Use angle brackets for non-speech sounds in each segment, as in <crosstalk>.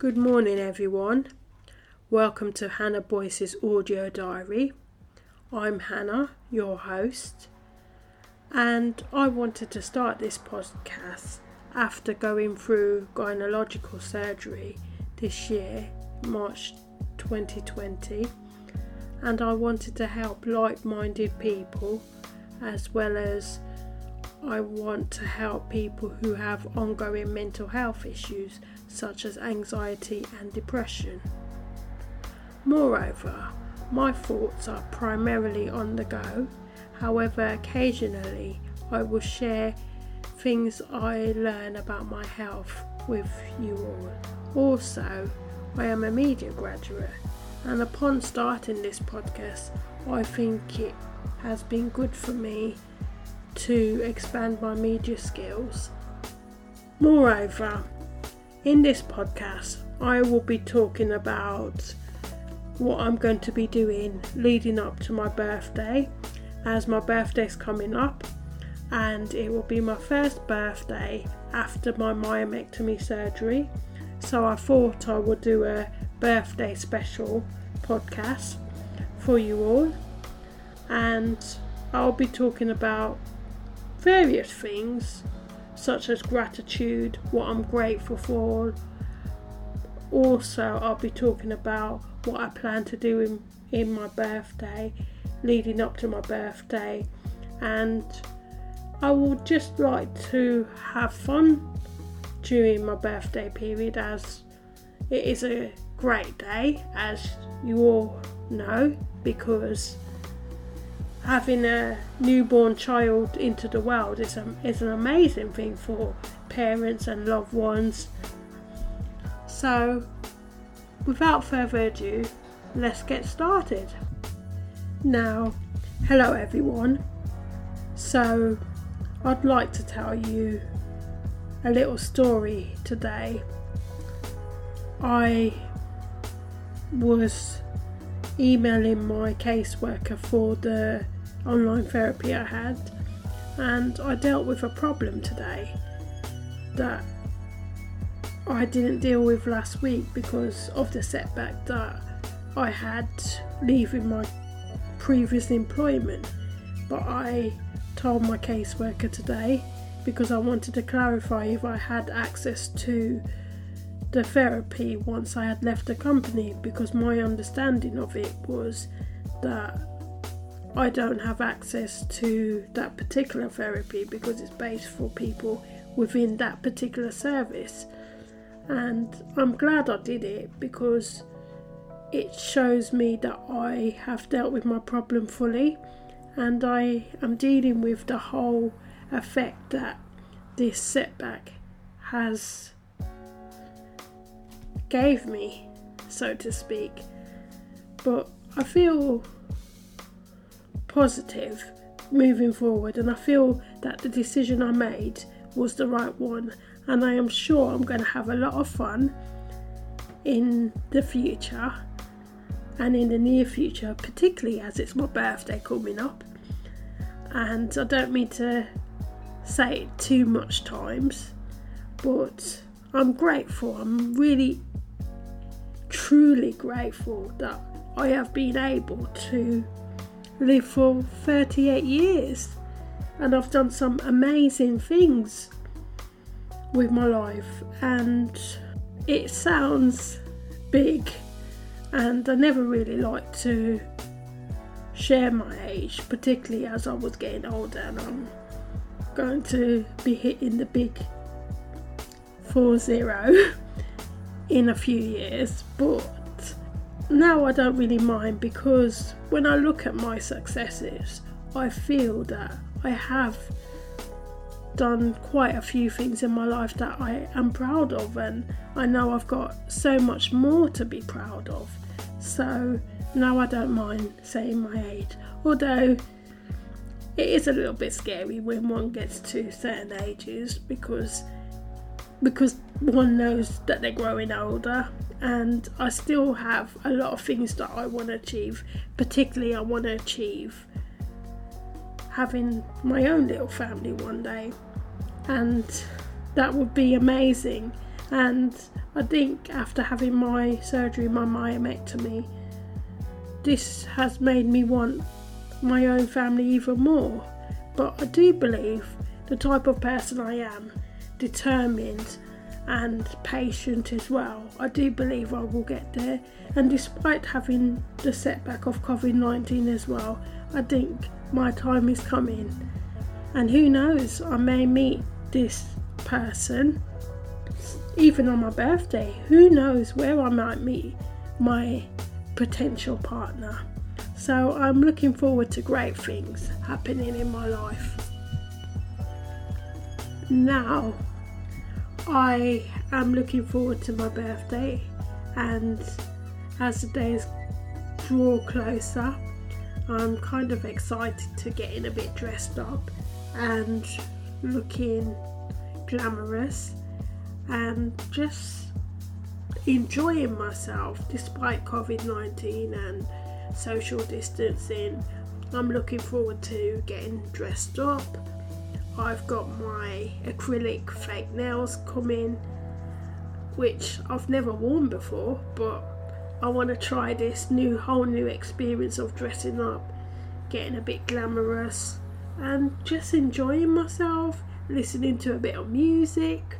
Good morning, everyone. Welcome to Hannah Boyce's audio diary. I'm Hannah, your host, and I wanted to start this podcast after going through gynecological surgery this year, March 2020, and I wanted to help like minded people as well as I want to help people who have ongoing mental health issues such as anxiety and depression. Moreover, my thoughts are primarily on the go, however, occasionally I will share things I learn about my health with you all. Also, I am a media graduate, and upon starting this podcast, I think it has been good for me to expand my media skills. Moreover, in this podcast, I will be talking about what I'm going to be doing leading up to my birthday, as my birthday's coming up, and it will be my first birthday after my myomectomy surgery. So I thought I would do a birthday special podcast for you all, and I'll be talking about various things such as gratitude, what I'm grateful for. Also, I'll be talking about what I plan to do in, in my birthday, leading up to my birthday, and I would just like to have fun during my birthday period as it is a great day, as you all know, because having a newborn child into the world is, a, is an amazing thing for parents and loved ones. So, without further ado, let's get started. Now, hello everyone. So, I'd like to tell you a little story today. I was emailing my caseworker for the online therapy I had, and I dealt with a problem today that I didn't deal with last week because of the setback that I had leaving my previous employment. But I told my caseworker today because I wanted to clarify if I had access to the therapy once I had left the company because my understanding of it was that I don't have access to that particular therapy because it's based for people within that particular service. And I'm glad I did it because it shows me that I have dealt with my problem fully and I am dealing with the whole effect that this setback has gave me, so to speak. But I feel positive moving forward, and I feel that the decision I made was the right one, and I am sure I'm going to have a lot of fun in the future and in the near future, particularly as it's my birthday coming up. And I don't mean to say it too much times, but I'm grateful. I'm really truly grateful that I have been able to live for 38 years and I've done some amazing things with my life. And it sounds big and I never really like to share my age particularly as I was getting older and I'm going to be hitting the big 40 <laughs> in a few years, but now I don't really mind because when I look at my successes, I feel that I have done quite a few things in my life that I am proud of, and I know I've got so much more to be proud of. So now I don't mind saying my age, although it is a little bit scary when one gets to certain ages because because one knows that they're growing older and I still have a lot of things that I want to achieve. Particularly, I want to achieve having my own little family one day, and that would be amazing. And I think after having my surgery, my myomectomy, this has made me want my own family even more. But I do believe the type of person I am, determined and patient as well. I do believe I will get there. And despite having the setback of COVID 19 as well, I think my time is coming. And who knows, I may meet this person even on my birthday. Who knows where I might meet my potential partner. So I'm looking forward to great things happening in my life. Now, I am looking forward to my birthday, and as the days draw closer, I'm kind of excited to getting a bit dressed up and looking glamorous and just enjoying myself despite COVID 19 and social distancing. I'm looking forward to getting dressed up. I've got my acrylic fake nails coming, which I've never worn before, but I want to try this new whole new experience of dressing up, getting a bit glamorous, and just enjoying myself, listening to a bit of music.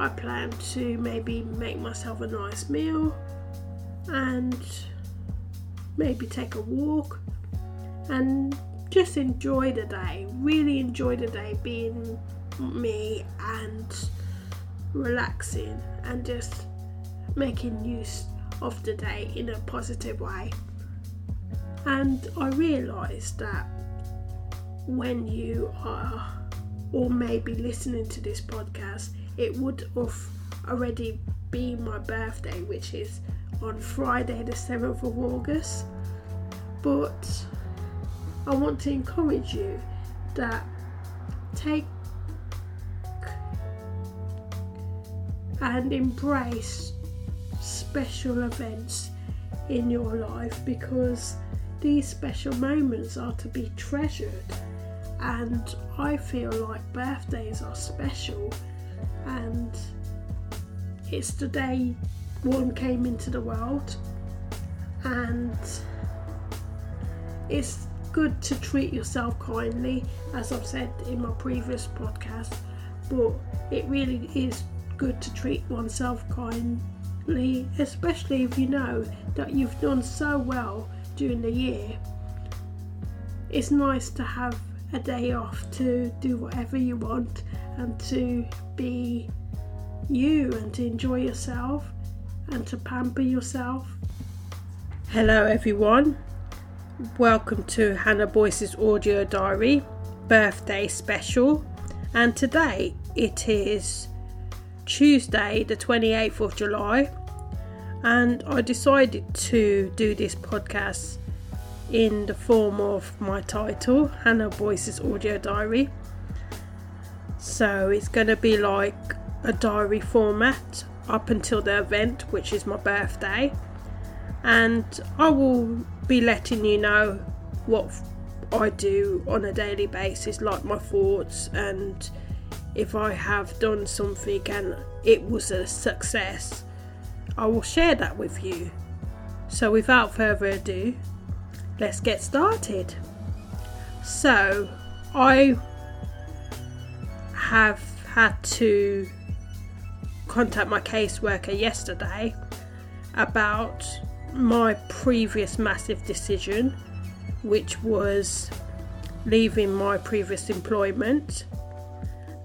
I plan to maybe make myself a nice meal and maybe take a walk and just enjoy the day. Really enjoy the day being me and relaxing and just making use of the day in a positive way. And I realised that when you are, or maybe listening to this podcast, it would have already been my birthday, which is on Friday, the 7th of August. But I want to encourage you that take and embrace special events in your life because these special moments are to be treasured. And I feel like birthdays are special. And it's the day one came into the world. And it's good to treat yourself kindly as I've said in my previous podcast but it really is good to treat oneself kindly especially if you know that you've done so well during the year it's nice to have a day off to do whatever you want and to be you and to enjoy yourself and to pamper yourself. Hello, everyone. Welcome to Hannah Boyce's audio diary birthday special, and today it is Tuesday, the 28th of July, and I decided to do this podcast in the form of my title, Hannah Boyce's audio diary. So it's going to be like a diary format up until the event, which is my birthday, and I will be letting you know what I do on a daily basis, like my thoughts, and if I have done something and it was a success, I will share that with you. So, without further ado, let's get started. So, I have had to contact my caseworker yesterday about my previous massive decision, which was leaving my previous employment.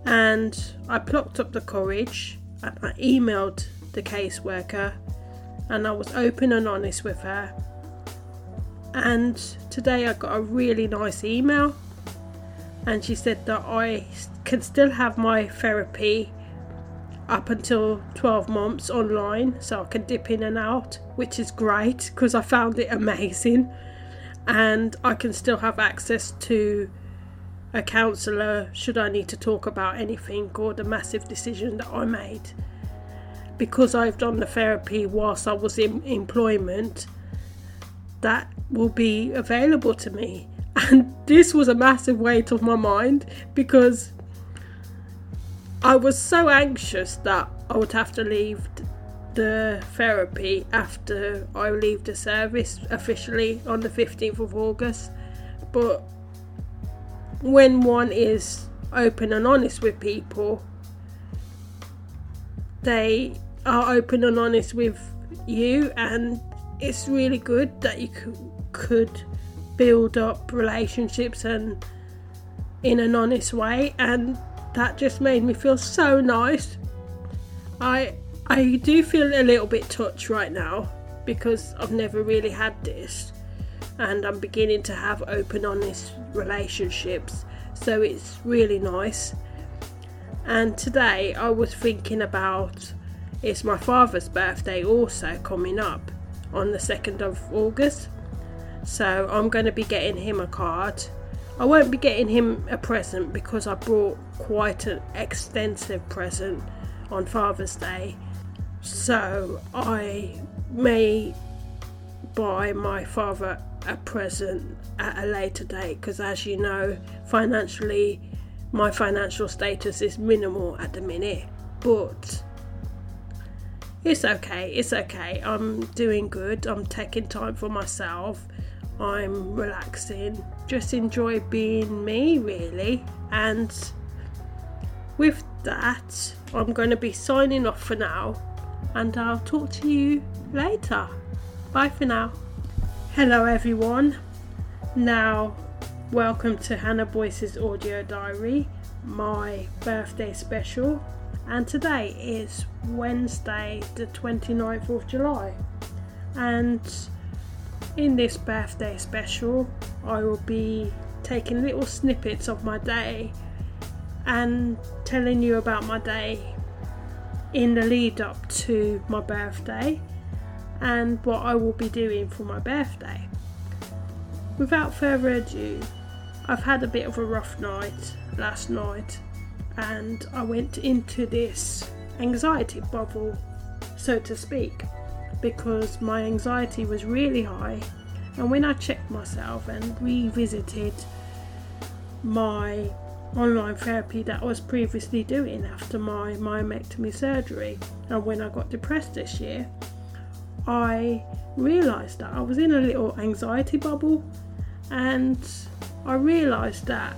And I plucked up the courage and I emailed the caseworker and I was open and honest with her. And today I got a really nice email, and she said that I can still have my therapy up until 12 months online so I can dip in and out, which is great because I found it amazing. And I can still have access to a counsellor should I need to talk about anything or the massive decision that I made. Because I've done the therapy whilst I was in employment, that will be available to me. <laughs> And this was a massive weight off my mind because I was so anxious that I would have to leave the therapy after I leave the service officially on the 15th of August. But when one is open and honest with people, they are open and honest with you, and it's really good that you could build up relationships and in an honest way, and that just made me feel so nice. I I do feel a little bit touched right now because I've never really had this and I'm beginning to have open honest relationships so it's really nice and today I was thinking about it's my father's birthday also coming up on the 2nd of August so I'm going to be getting him a card I won't be getting him a present because I brought quite an extensive present on Father's Day so I may buy my father a present at a later date because, as you know, financially, my financial status is minimal at the minute, but it's okay. It's okay. I'm doing good. I'm taking time for myself. I'm relaxing. Just enjoy being me, really. And with that, I'm going to be signing off for now and I'll talk to you later. Bye for now. Hello, everyone. Now, welcome to Hannah Boyce's audio diary, my birthday special. And today is Wednesday, the 29th of July. And in this birthday special, I will be taking little snippets of my day and telling you about my day in the lead up to my birthday and what I will be doing for my birthday. Without further ado, I've had a bit of a rough night last night and I went into this anxiety bubble, so to speak, because my anxiety was really high. And when I checked myself and revisited my online therapy that I was previously doing after my myomectomy surgery. And when I got depressed this year, I realised that I was in a little anxiety bubble, and I realised that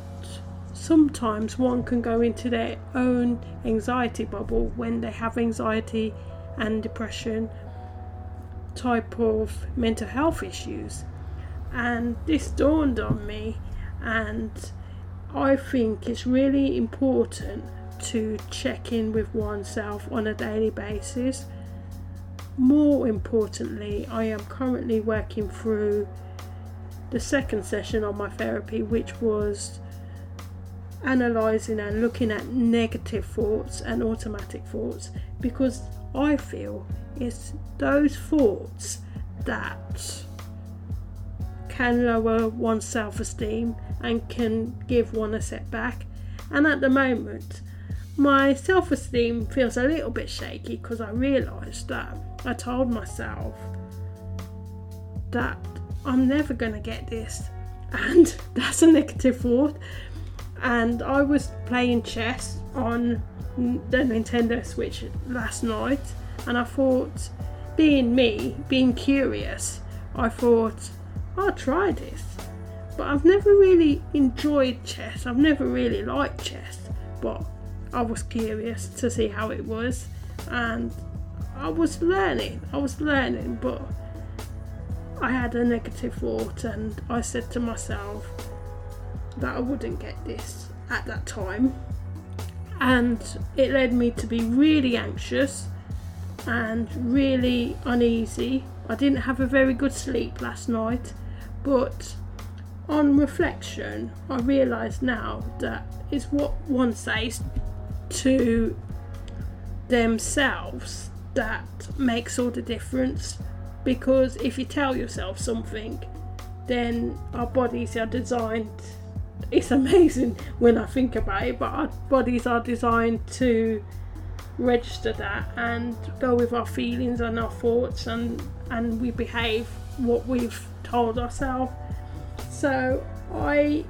sometimes one can go into their own anxiety bubble when they have anxiety and depression type of mental health issues. And this dawned on me, and I think it's really important to check in with oneself on a daily basis. More importantly, I am currently working through the second session of my therapy, which was analysing and looking at negative thoughts and automatic thoughts because I feel it's those thoughts that can lower one's self esteem and can give one a setback. And at the moment, my self esteem feels a little bit shaky because I realised that I told myself that I'm never going to get this, <laughs> and that's a negative thought. And I was playing chess on the Nintendo Switch last night, and I thought, being me, being curious, I thought I'll try this. But I've never really enjoyed chess. I've never really liked chess. But I was curious to see how it was. And I was learning. I was learning. But I had a negative thought. And I said to myself that I wouldn't get this at that time. And it led me to be really anxious and really uneasy. I didn't have a very good sleep last night but on reflection, I realise now that it's what one says to themselves that makes all the difference. Because if you tell yourself something, then our bodies are designed. It's amazing when I think about it, but our bodies are designed to register that and go with our feelings and our thoughts, and and we behave what we've told ourselves. So I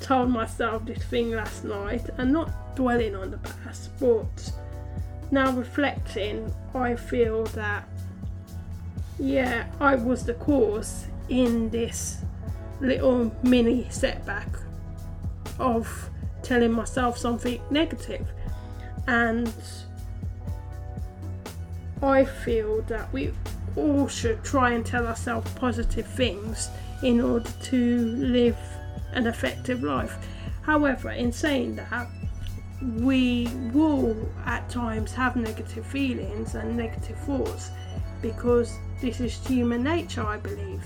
told myself this thing last night and not dwelling on the past, but now reflecting, I feel that yeah, I was the cause in this little mini setback of telling myself something negative. And I feel that we all should try and tell ourselves positive things in order to live an effective life. However, in saying that, we will at times have negative feelings and negative thoughts because this is human nature, I believe.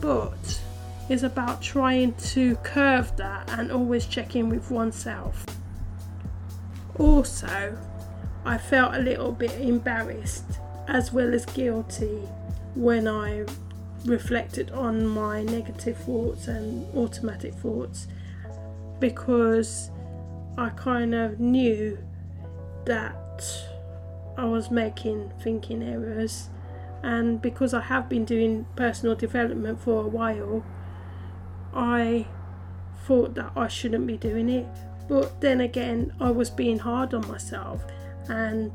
But it's about trying to curve that and always checking with oneself. Also, I felt a little bit embarrassed as well as guilty when I reflected on my negative thoughts and automatic thoughts because I kind of knew that I was making thinking errors, and because I have been doing personal development for a while, I thought that I shouldn't be doing it. But then again, I was being hard on myself, and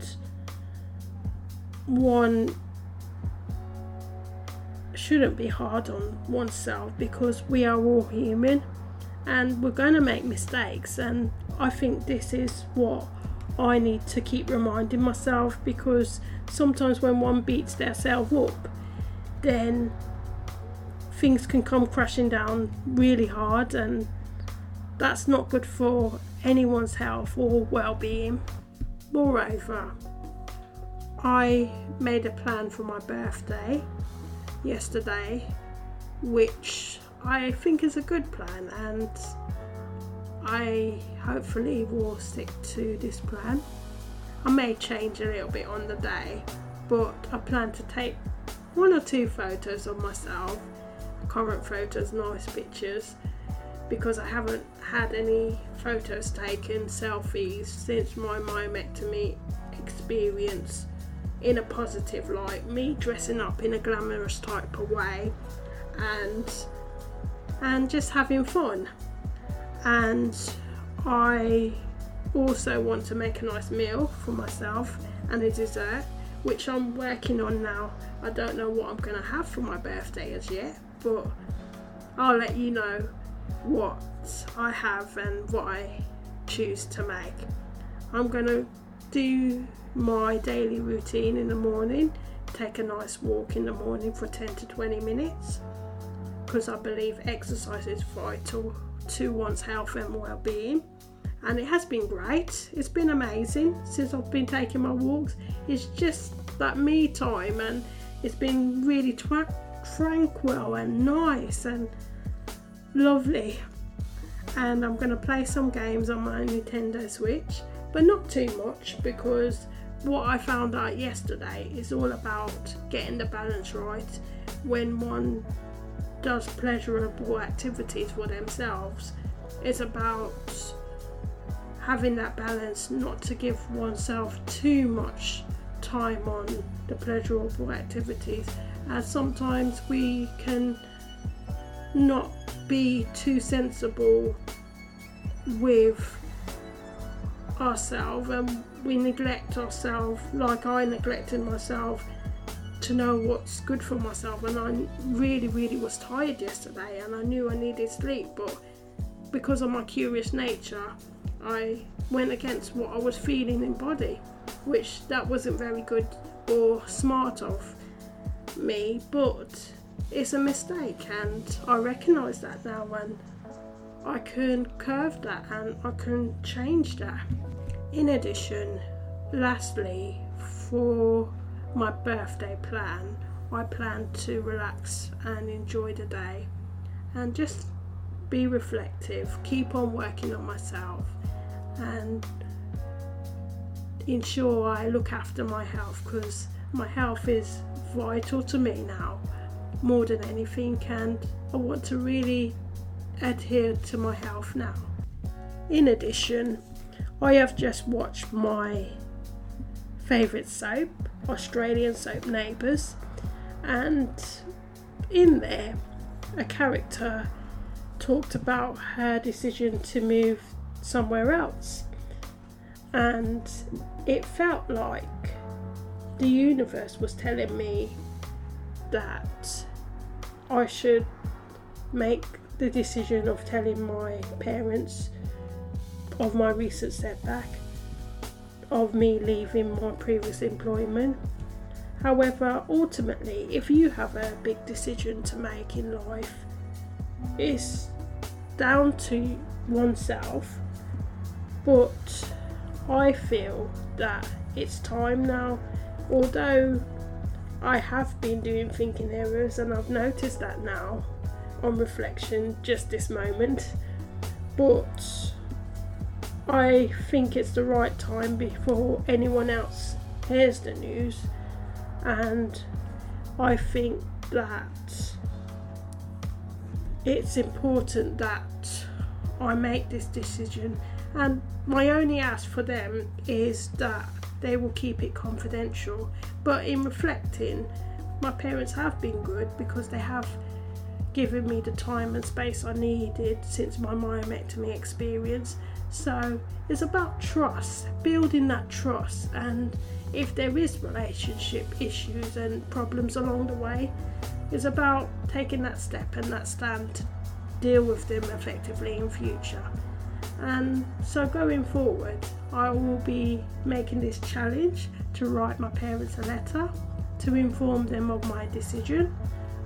one shouldn't be hard on oneself because we are all human and we're going to make mistakes and I think this is what I need to keep reminding myself because sometimes when one beats themselves up then things can come crashing down really hard and that's not good for anyone's health or well-being moreover I made a plan for my birthday yesterday which I think is a good plan and I hopefully will stick to this plan. I may change a little bit on the day, but I plan to take one or two photos of myself, current photos, nice pictures, because I haven't had any photos taken, selfies, since my myomectomy experience in a positive light, me dressing up in a glamorous type of way and and just having fun. And I also want to make a nice meal for myself and a dessert, which I'm working on now. I don't know what I'm going to have for my birthday as yet, but I'll let you know what I have and what I choose to make. I'm going to do my daily routine in the morning, take a nice walk in the morning for 10 to 20 minutes because I believe exercise is vital to one's health and well-being. And it has been great. It's been amazing since I've been taking my walks. It's just that me time and it's been really tranquil and nice and lovely and I'm going to play some games on my Nintendo Switch but not too much because what I found out yesterday is all about getting the balance right when one does pleasurable activities for themselves. It's about having that balance, not to give oneself too much time on the pleasurable activities, as sometimes we can not be too sensible with ourselves and we neglect ourselves like I neglected myself to know what's good for myself. And I really really was tired yesterday and I knew I needed sleep but because of my curious nature I went against what I was feeling in body which that wasn't very good or smart of me but it's a mistake and I recognise that now and I can curve that and I can change that. In addition lastly for my birthday plan, I plan to relax and enjoy the day and just be reflective, keep on working on myself, and ensure I look after my health because my health is vital to me now more than anything, and I want to really adhere to my health now. In addition, I have just watched my favourite soap, Australian soap Neighbours, and in there, a character talked about her decision to move somewhere else. And it felt like the universe was telling me that I should make the decision of telling my parents of my recent setback, of me leaving my previous employment. However, ultimately, if you have a big decision to make in life, it's down to oneself. But I feel that it's time now, although I have been doing thinking errors and I've noticed that now on reflection just this moment. But I think it's the right time before anyone else hears the news, and I think that it's important that I make this decision. And my only ask for them is that they will keep it confidential. But in reflecting, my parents have been good because they have given me the time and space I needed since my myomectomy experience. So it's about trust, building that trust, and if there is relationship issues and problems along the way, it's about taking that step and that stand to deal with them effectively in future. And so going forward, I will be making this challenge to write my parents a letter to inform them of my decision,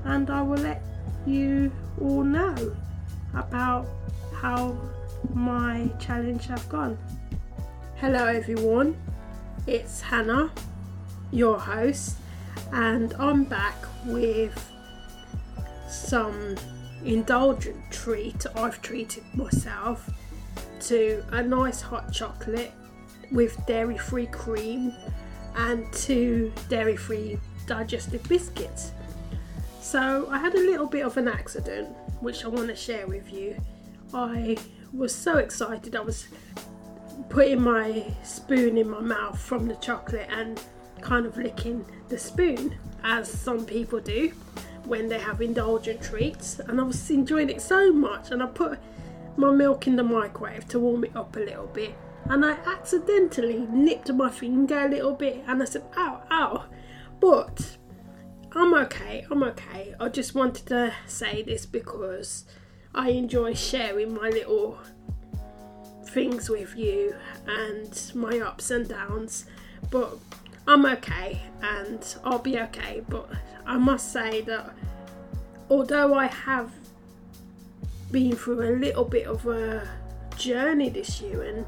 and I will let you all know about how my challenge have gone. Hello everyone, it's Hannah, your host, and I'm back with some indulgent treat. I've treated myself to a nice hot chocolate with dairy free cream and two dairy free digestive biscuits. So I had a little bit of an accident which I want to share with you. I was so excited, I was putting my spoon in my mouth from the chocolate and kind of licking the spoon, as some people do when they have indulgent treats. And I was enjoying it so much, and I put my milk in the microwave to warm it up a little bit. And I accidentally nipped my finger a little bit, and I said, ow, ow. But I'm okay, I'm okay. I just wanted to say this because I enjoy sharing my little things with you and my ups and downs. But I'm okay and I'll be okay. But I must say that although I have been through a little bit of a journey this year and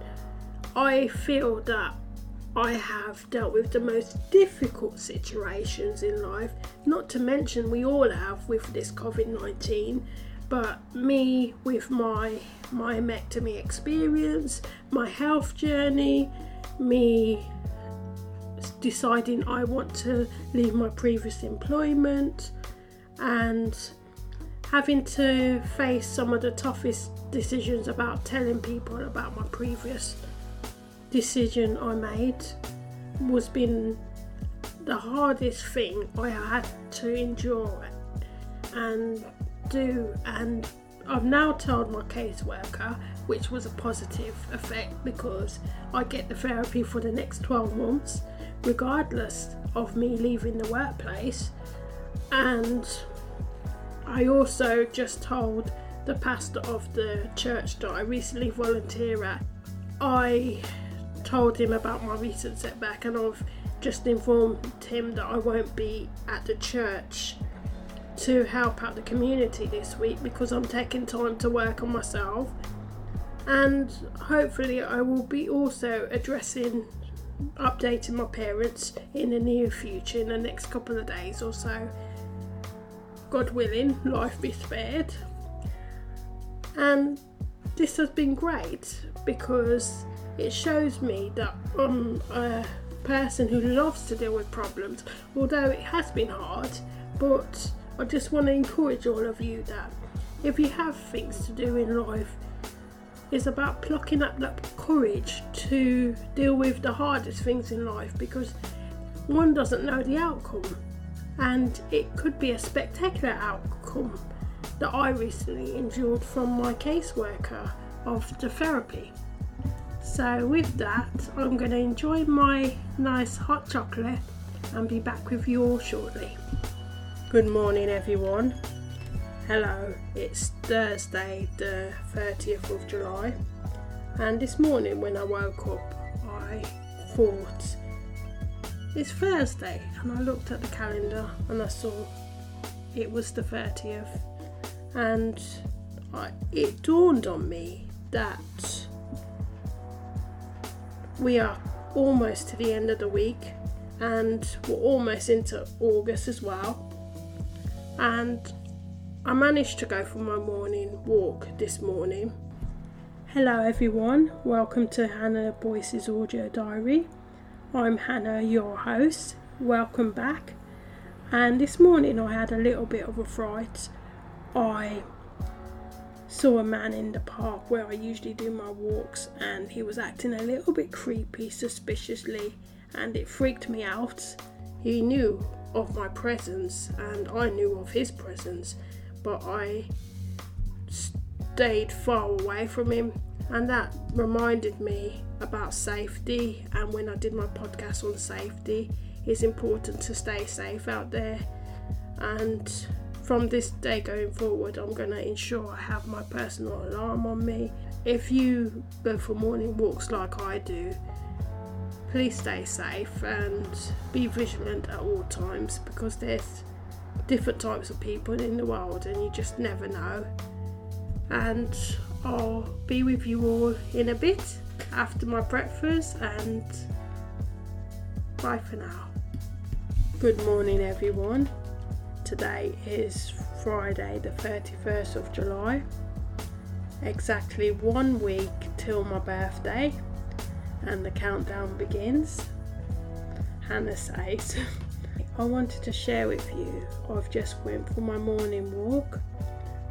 I feel that I have dealt with the most difficult situations in life, not to mention we all have with this COVID 19, but me with my myomectomy experience, my health journey, me deciding I want to leave my previous employment, and having to face some of the toughest decisions about telling people about my previous decision I made was been the hardest thing I had to endure and do. And I've now told my caseworker which was a positive effect because I get the therapy for the next 12 months regardless of me leaving the workplace. And I also just told the pastor of the church that I recently volunteer at. I told him about my recent setback and I've just informed him that I won't be at the church to help out the community this week because I'm taking time to work on myself. And hopefully I will be also addressing updating my parents in the near future in the next couple of days or so God willing life be spared and this has been great because it shows me that I'm a person who loves to deal with problems, although it has been hard. But I just want to encourage all of you that if you have things to do in life, it's about plucking up that courage to deal with the hardest things in life because one doesn't know the outcome and it could be a spectacular outcome that I recently endured from my caseworker of the therapy. So, with that, I'm going to enjoy my nice hot chocolate and be back with you all shortly. Good morning, everyone. Hello, it's Thursday, the 30th of July, and this morning when I woke up, I thought it's Thursday, and I looked at the calendar and I saw it was the 30th, and I, it dawned on me that we are almost to the end of the week and we're almost into August as well. And I managed to go for my morning walk this morning. Hello, everyone, welcome to Hannah Boyce's audio diary. I'm Hannah, your host. Welcome back. And this morning I had a little bit of a fright. I saw a man in the park where I usually do my walks, and he was acting a little bit creepy, suspiciously, and it freaked me out. He knew of my presence, and I knew of his presence, but I stayed far away from him, and that reminded me about safety. And when I did my podcast on safety, it's important to stay safe out there and from this day going forward, I'm going to ensure I have my personal alarm on me. If you go for morning walks like I do, please stay safe and be vigilant at all times because there's different types of people in the world and you just never know. And I'll be with you all in a bit after my breakfast and bye for now. Good morning, everyone. Today is Friday, the 31st of July. Exactly one week till my birthday, and the countdown begins. Hannah says, <laughs> I wanted to share with you. I've just went for my morning walk,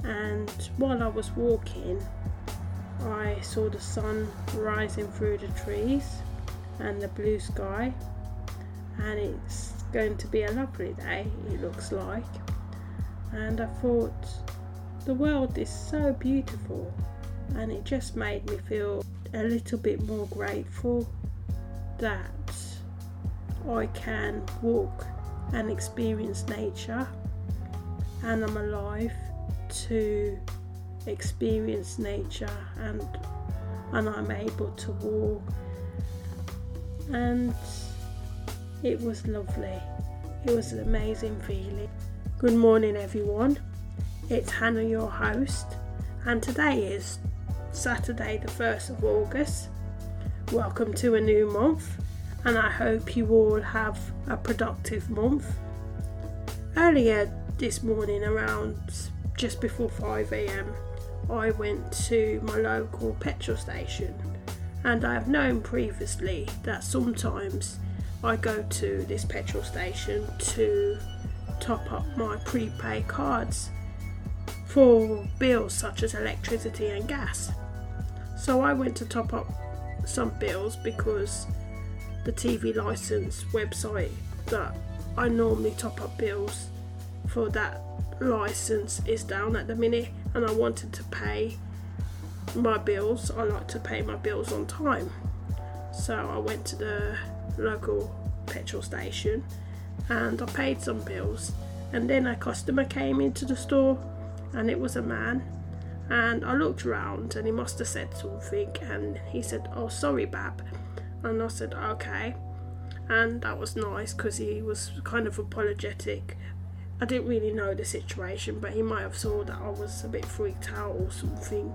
and while I was walking, I saw the sun rising through the trees and the blue sky, and it's going to be a lovely day, it looks like. And I thought, the world is so beautiful, and it just made me feel a little bit more grateful that I can walk and experience nature, and I'm alive to experience nature and and I'm able to walk and it was lovely. It was an amazing feeling. Good morning, everyone. It's Hannah, your host, and today is Saturday, the 1st of August. Welcome to a new month, and I hope you all have a productive month. Earlier this morning, around just before 5 am, I went to my local petrol station, and I have known previously that sometimes I go to this petrol station to top up my prepaid cards for bills such as electricity and gas. So I went to top up some bills because the TV license website that I normally top up bills for that license is down at the minute and I wanted to pay my bills. I like to pay my bills on time. So I went to the local petrol station and I paid some bills. And then a customer came into the store and it was a man. And I looked around and he must have said something. And he said, Oh, sorry, Bab. And I said, Okay. And that was nice because he was kind of apologetic. I didn't really know the situation, but he might have saw that I was a bit freaked out or something.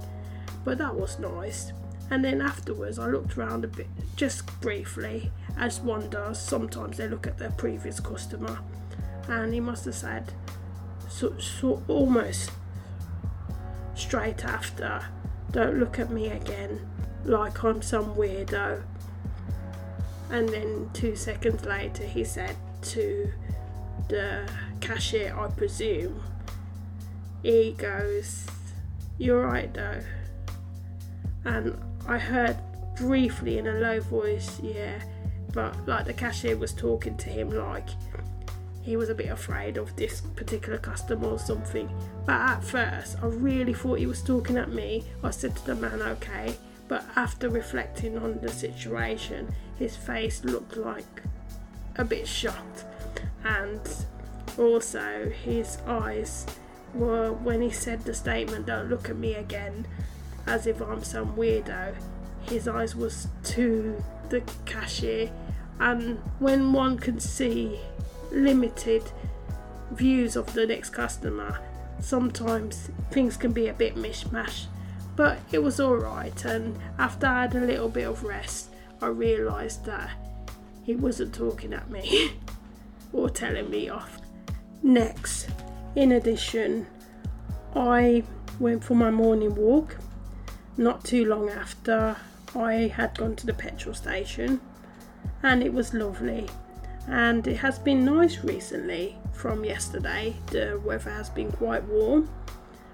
But that was nice. And then afterwards, I looked around a bit, just briefly, as one does. Sometimes they look at their previous customer, and he must have said, so, so almost straight after, "Don't look at me again, like I'm some weirdo." And then two seconds later, he said to the cashier, I presume, he goes, You're right though. And I heard briefly in a low voice, yeah, but like the cashier was talking to him like he was a bit afraid of this particular customer or something. But at first, I really thought he was talking at me. I said to the man, okay, but after reflecting on the situation, his face looked like a bit shocked, and also his eyes were when he said the statement, Don't look at me again, as if I'm some weirdo. His eyes was to the cashier, and when one can see limited views of the next customer, sometimes things can be a bit mishmash. But it was alright, and after I had a little bit of rest, I realised that he wasn't talking at me <laughs> or telling me off. Next, in addition, I went for my morning walk not too long after I had gone to the petrol station, and it was lovely. And it has been nice recently from yesterday. The weather has been quite warm,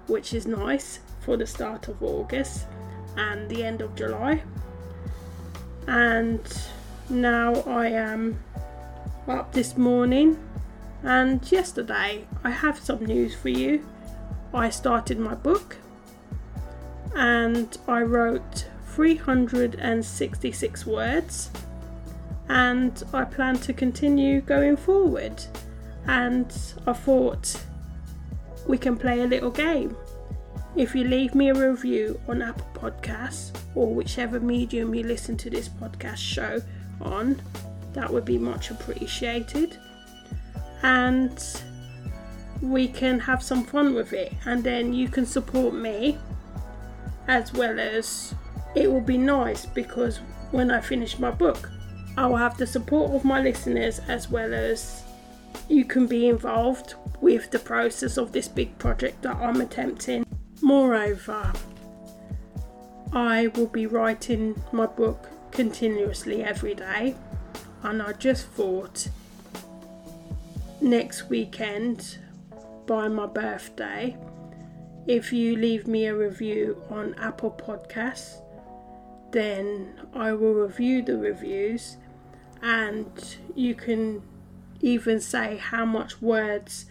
which is nice for the start of August and the end of July. And now I am up this morning, and yesterday I have some news for you. I started my book and I wrote 366 words and I plan to continue going forward. And I thought we can play a little game. If you leave me a review on Apple Podcasts or whichever medium you listen to this podcast show on, that would be much appreciated. And we can have some fun with it, and then you can support me as well as it will be nice because when I finish my book, I will have the support of my listeners as well as you can be involved with the process of this big project that I'm attempting. Moreover, I will be writing my book continuously every day, and I just thought next weekend by my birthday, if you leave me a review on Apple Podcasts, then I will review the reviews and you can even say how much words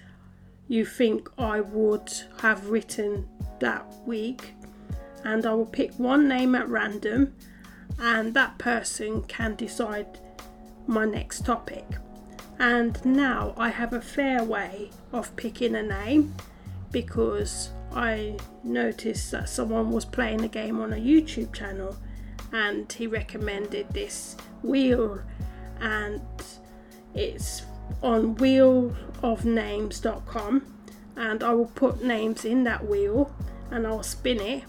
you think I would have written that week and I will pick one name at random and that person can decide my next topic. And now I have a fair way of picking a name because I noticed that someone was playing a game on a YouTube channel and he recommended this wheel. And it's on wheelofnames.com and I will put names in that wheel and I'll spin it.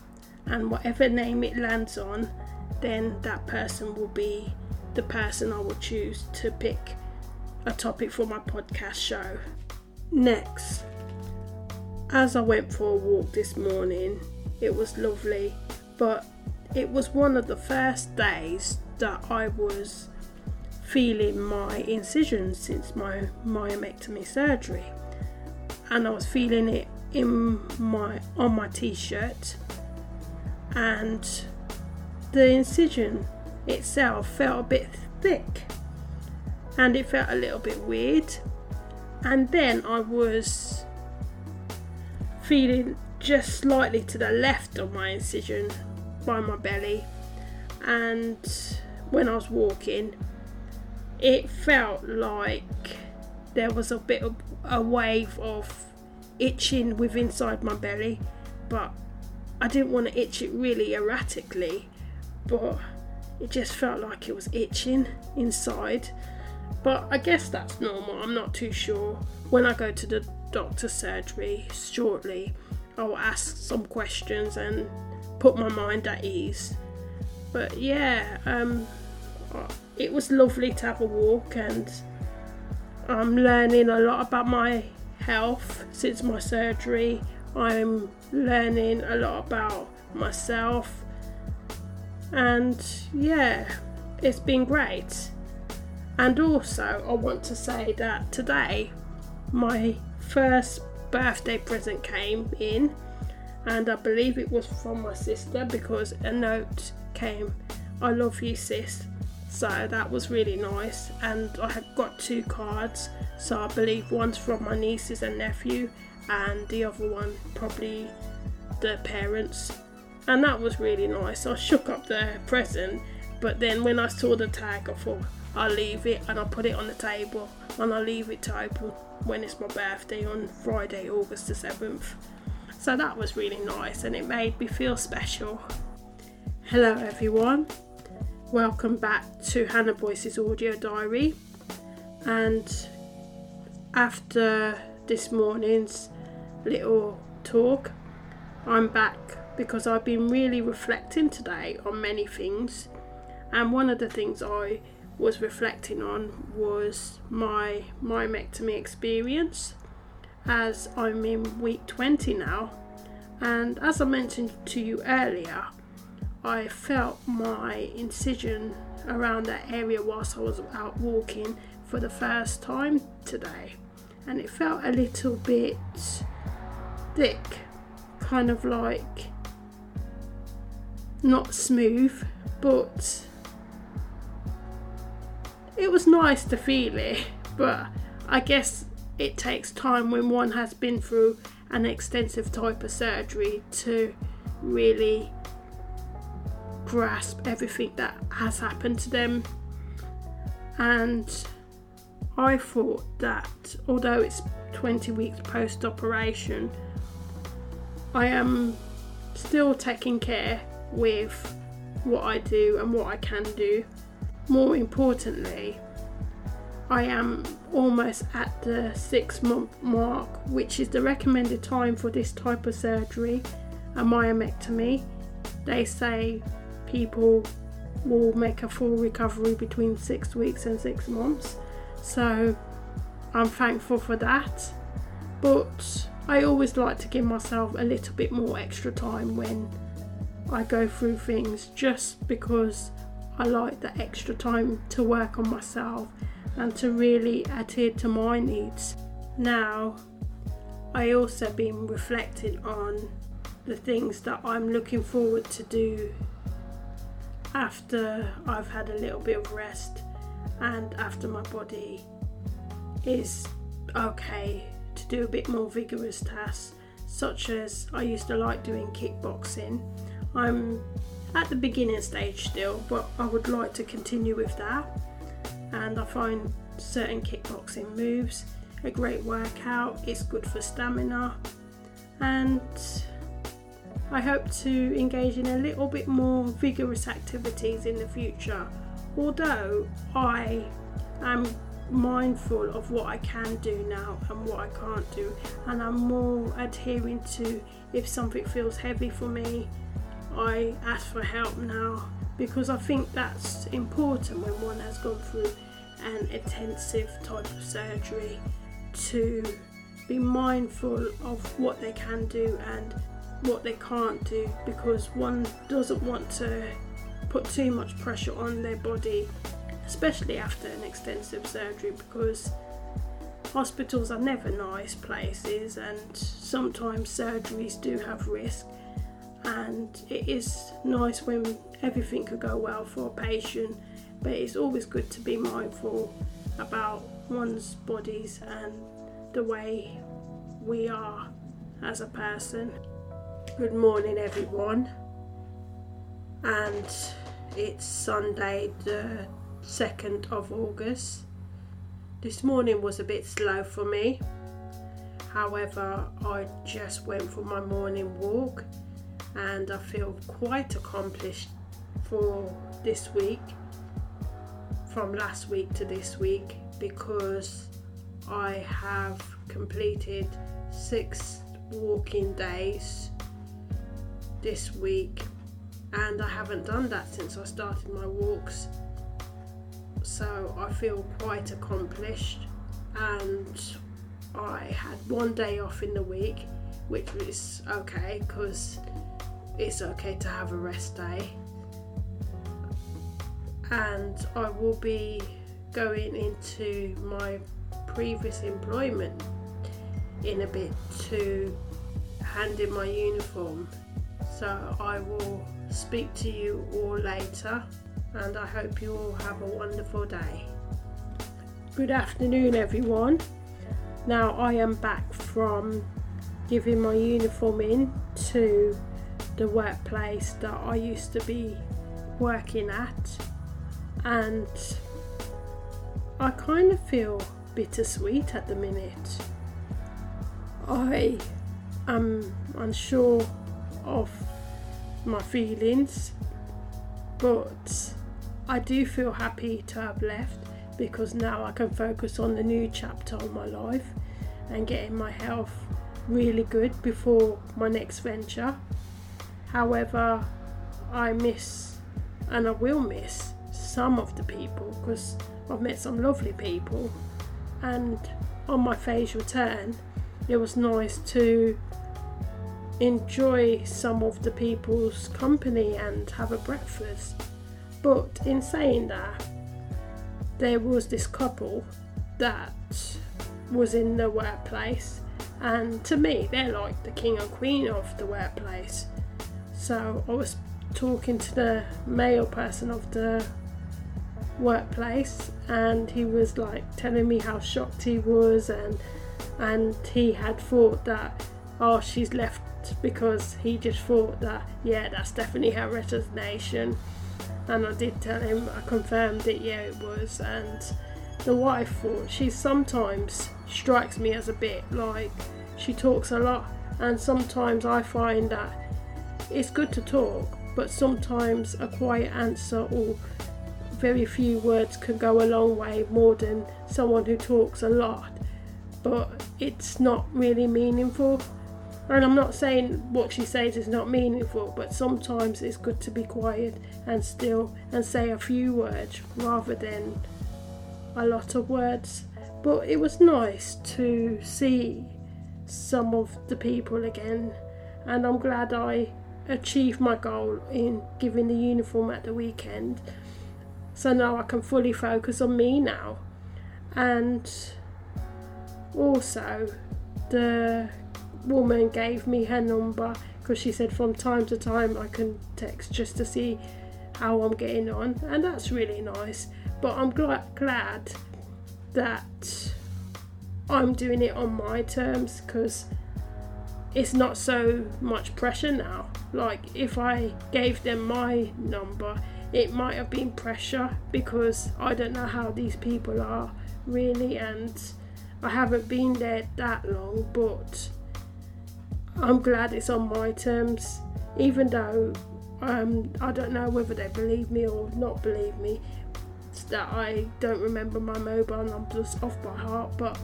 And whatever name it lands on then that person will be the person I will choose to pick a topic for my podcast show. Next, as I went for a walk this morning, it was lovely, but it was one of the first days that I was feeling my incisions since my myomectomy surgery, and I was feeling it in my on my t-shirt, and the incision itself felt a bit thick, and it felt a little bit weird, and then I was feeling just slightly to the left of my incision by my belly. And when I was walking it felt like there was a bit of a wave of itching with inside my belly but I didn't want to itch it really erratically but it just felt like it was itching inside but I guess that's normal I'm not too sure when I go to the doctor's surgery shortly, I will ask some questions and put my mind at ease. But yeah, um, it was lovely to have a walk, and I'm learning a lot about my health since my surgery. I'm learning a lot about myself, and yeah, it's been great. And also, I want to say that today my first birthday present came in, and I believe it was from my sister because a note came, I love you, sis. So that was really nice, and I have got two cards. So I believe one's from my nieces and nephew, and the other one probably the parents and that was really nice. I shook up the present, but then when I saw the tag, I thought I'll leave it and I'll put it on the table and I'll leave it to open when it's my birthday on Friday, August the 7th. So that was really nice and it made me feel special. Hello, everyone. Welcome back to Hannah Boyce's audio diary. And after this morning's little talk, I'm back because I've been really reflecting today on many things. And one of the things I was reflecting on was my myomectomy experience as I'm in week 20 now. And as I mentioned to you earlier, I felt my incision around that area whilst I was out walking for the first time today. And it felt a little bit thick, kind of like not smooth, but it was nice to feel it. But I guess it takes time when one has been through an extensive type of surgery to really grasp everything that has happened to them. And I thought that although it's 20 weeks post operation, I am still taking care with what I do and what I can do. More importantly, I am almost at the six month mark, which is the recommended time for this type of surgery, a myomectomy. They say people will make a full recovery between six weeks and six months, so I'm thankful for that. But I always like to give myself a little bit more extra time when I go through things just because I like the extra time to work on myself and to really adhere to my needs. Now, I also been reflecting on the things that I'm looking forward to do after I've had a little bit of rest and after my body is okay to do a bit more vigorous tasks, such as I used to like doing kickboxing I'm at the beginning stage still, but I would like to continue with that. And I find certain kickboxing moves a great workout, it's good for stamina, and I hope to engage in a little bit more vigorous activities in the future. Although I am mindful of what I can do now and what I can't do, and I'm more adhering to if something feels heavy for me, I ask for help now because I think that's important when one has gone through an intensive type of surgery to be mindful of what they can do and what they can't do because one doesn't want to put too much pressure on their body, especially after an extensive surgery, because hospitals are never nice places and sometimes surgeries do have risk and it is nice when everything could go well for a patient but it's always good to be mindful about one's bodies and the way we are as a person. Good morning everyone. And it's sunday the 2nd of august. This morning was a bit slow for me. However i just went for my morning walk and I feel quite accomplished for this week from last week to this week because I have completed six walking days this week and I haven't done that since I started my walks. So I feel quite accomplished and I had one day off in the week which was okay because it's okay to have a rest day. And I will be going into my previous employment in a bit to hand in my uniform. So I will speak to you all later and I hope you all have a wonderful day. Good afternoon, everyone. Now I am back from giving my uniform in to the workplace that I used to be working at, and I kind of feel bittersweet at the minute. I am unsure of my feelings, but I do feel happy to have left because now I can focus on the new chapter of my life and getting my health really good before my next venture. However, I miss and I will miss some of the people because I've met some lovely people, and on my phase return, it was nice to enjoy some of the people's company and have a breakfast. But in saying that, there was this couple that was in the workplace, and to me, they're like the king and queen of the workplace. So I was talking to the male person of the workplace, and he was like telling me how shocked he was, and and he had thought that oh she's left because he just thought that yeah that's definitely her resignation. And I did tell him I confirmed it yeah it was. And the wife thought she sometimes strikes me as a bit like she talks a lot. And sometimes I find that it's good to talk but sometimes a quiet answer or very few words can go a long way more than someone who talks a lot but it's not really meaningful and I'm not saying what she says is not meaningful, but sometimes it's good to be quiet and still and say a few words rather than a lot of words. But it was nice to see some of the people again, and I'm glad I achieved my goal in giving the uniform at the weekend. So now I can fully focus on me now. And also, the woman gave me her number because she said from time to time I can text just to see how I'm getting on, and that's really nice. But I'm gl- glad that I'm doing it on my terms because it's not so much pressure now. Like, if I gave them my number, it might have been pressure because I don't know how these people are really, and I haven't been there that long, but I'm glad it's on my terms, even though um, I don't know whether they believe me or not believe me. that I don't remember my mobile numbers off by heart, but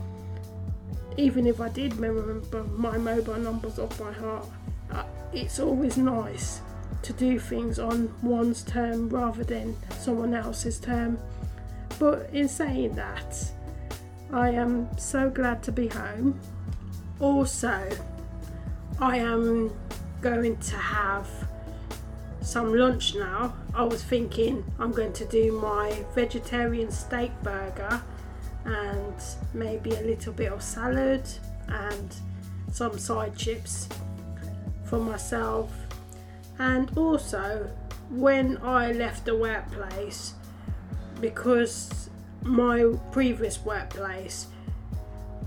even if I did remember my mobile numbers off by heart, uh, it's always nice to do things on one's term rather than someone else's term. But in saying that, I am so glad to be home. Also, I am going to have some lunch now. I was thinking I'm going to do my vegetarian steak burger and maybe a little bit of salad and some side chips for myself. And also, when I left the workplace, because my previous workplace,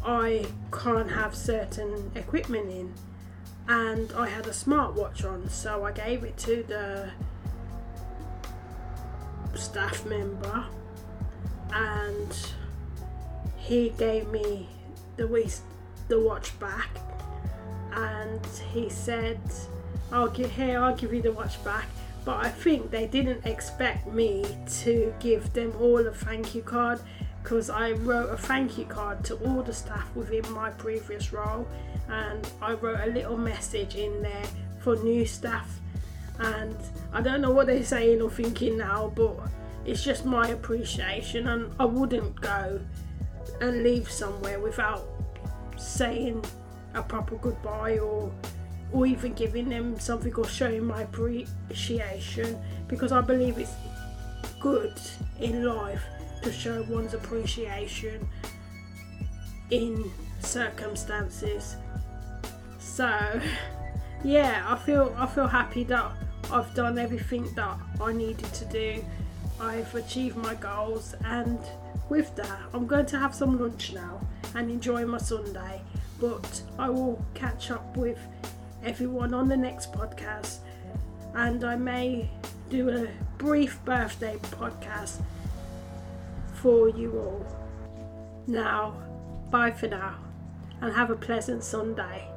I can't have certain equipment in and I had a smartwatch on, so I gave it to the staff member, he gave me the the watch back, and he said, "I'll give here, I'll give you the watch back." But I think they didn't expect me to give them all a thank you card because I wrote a thank you card to all the staff within my previous role and I wrote a little message in there for new staff and I don't know what they're saying or thinking now but it's just my appreciation and I wouldn't go and leave somewhere without saying a proper goodbye or or even giving them something or showing my appreciation because I believe it's good in life to show one's appreciation in circumstances so <laughs> yeah, I feel I feel happy that I've done everything that I needed to do. I've achieved my goals and with that, I'm going to have some lunch now and enjoy my Sunday. But I will catch up with everyone on the next podcast, and I may do a brief birthday podcast for you all. Now, bye for now, and have a pleasant Sunday.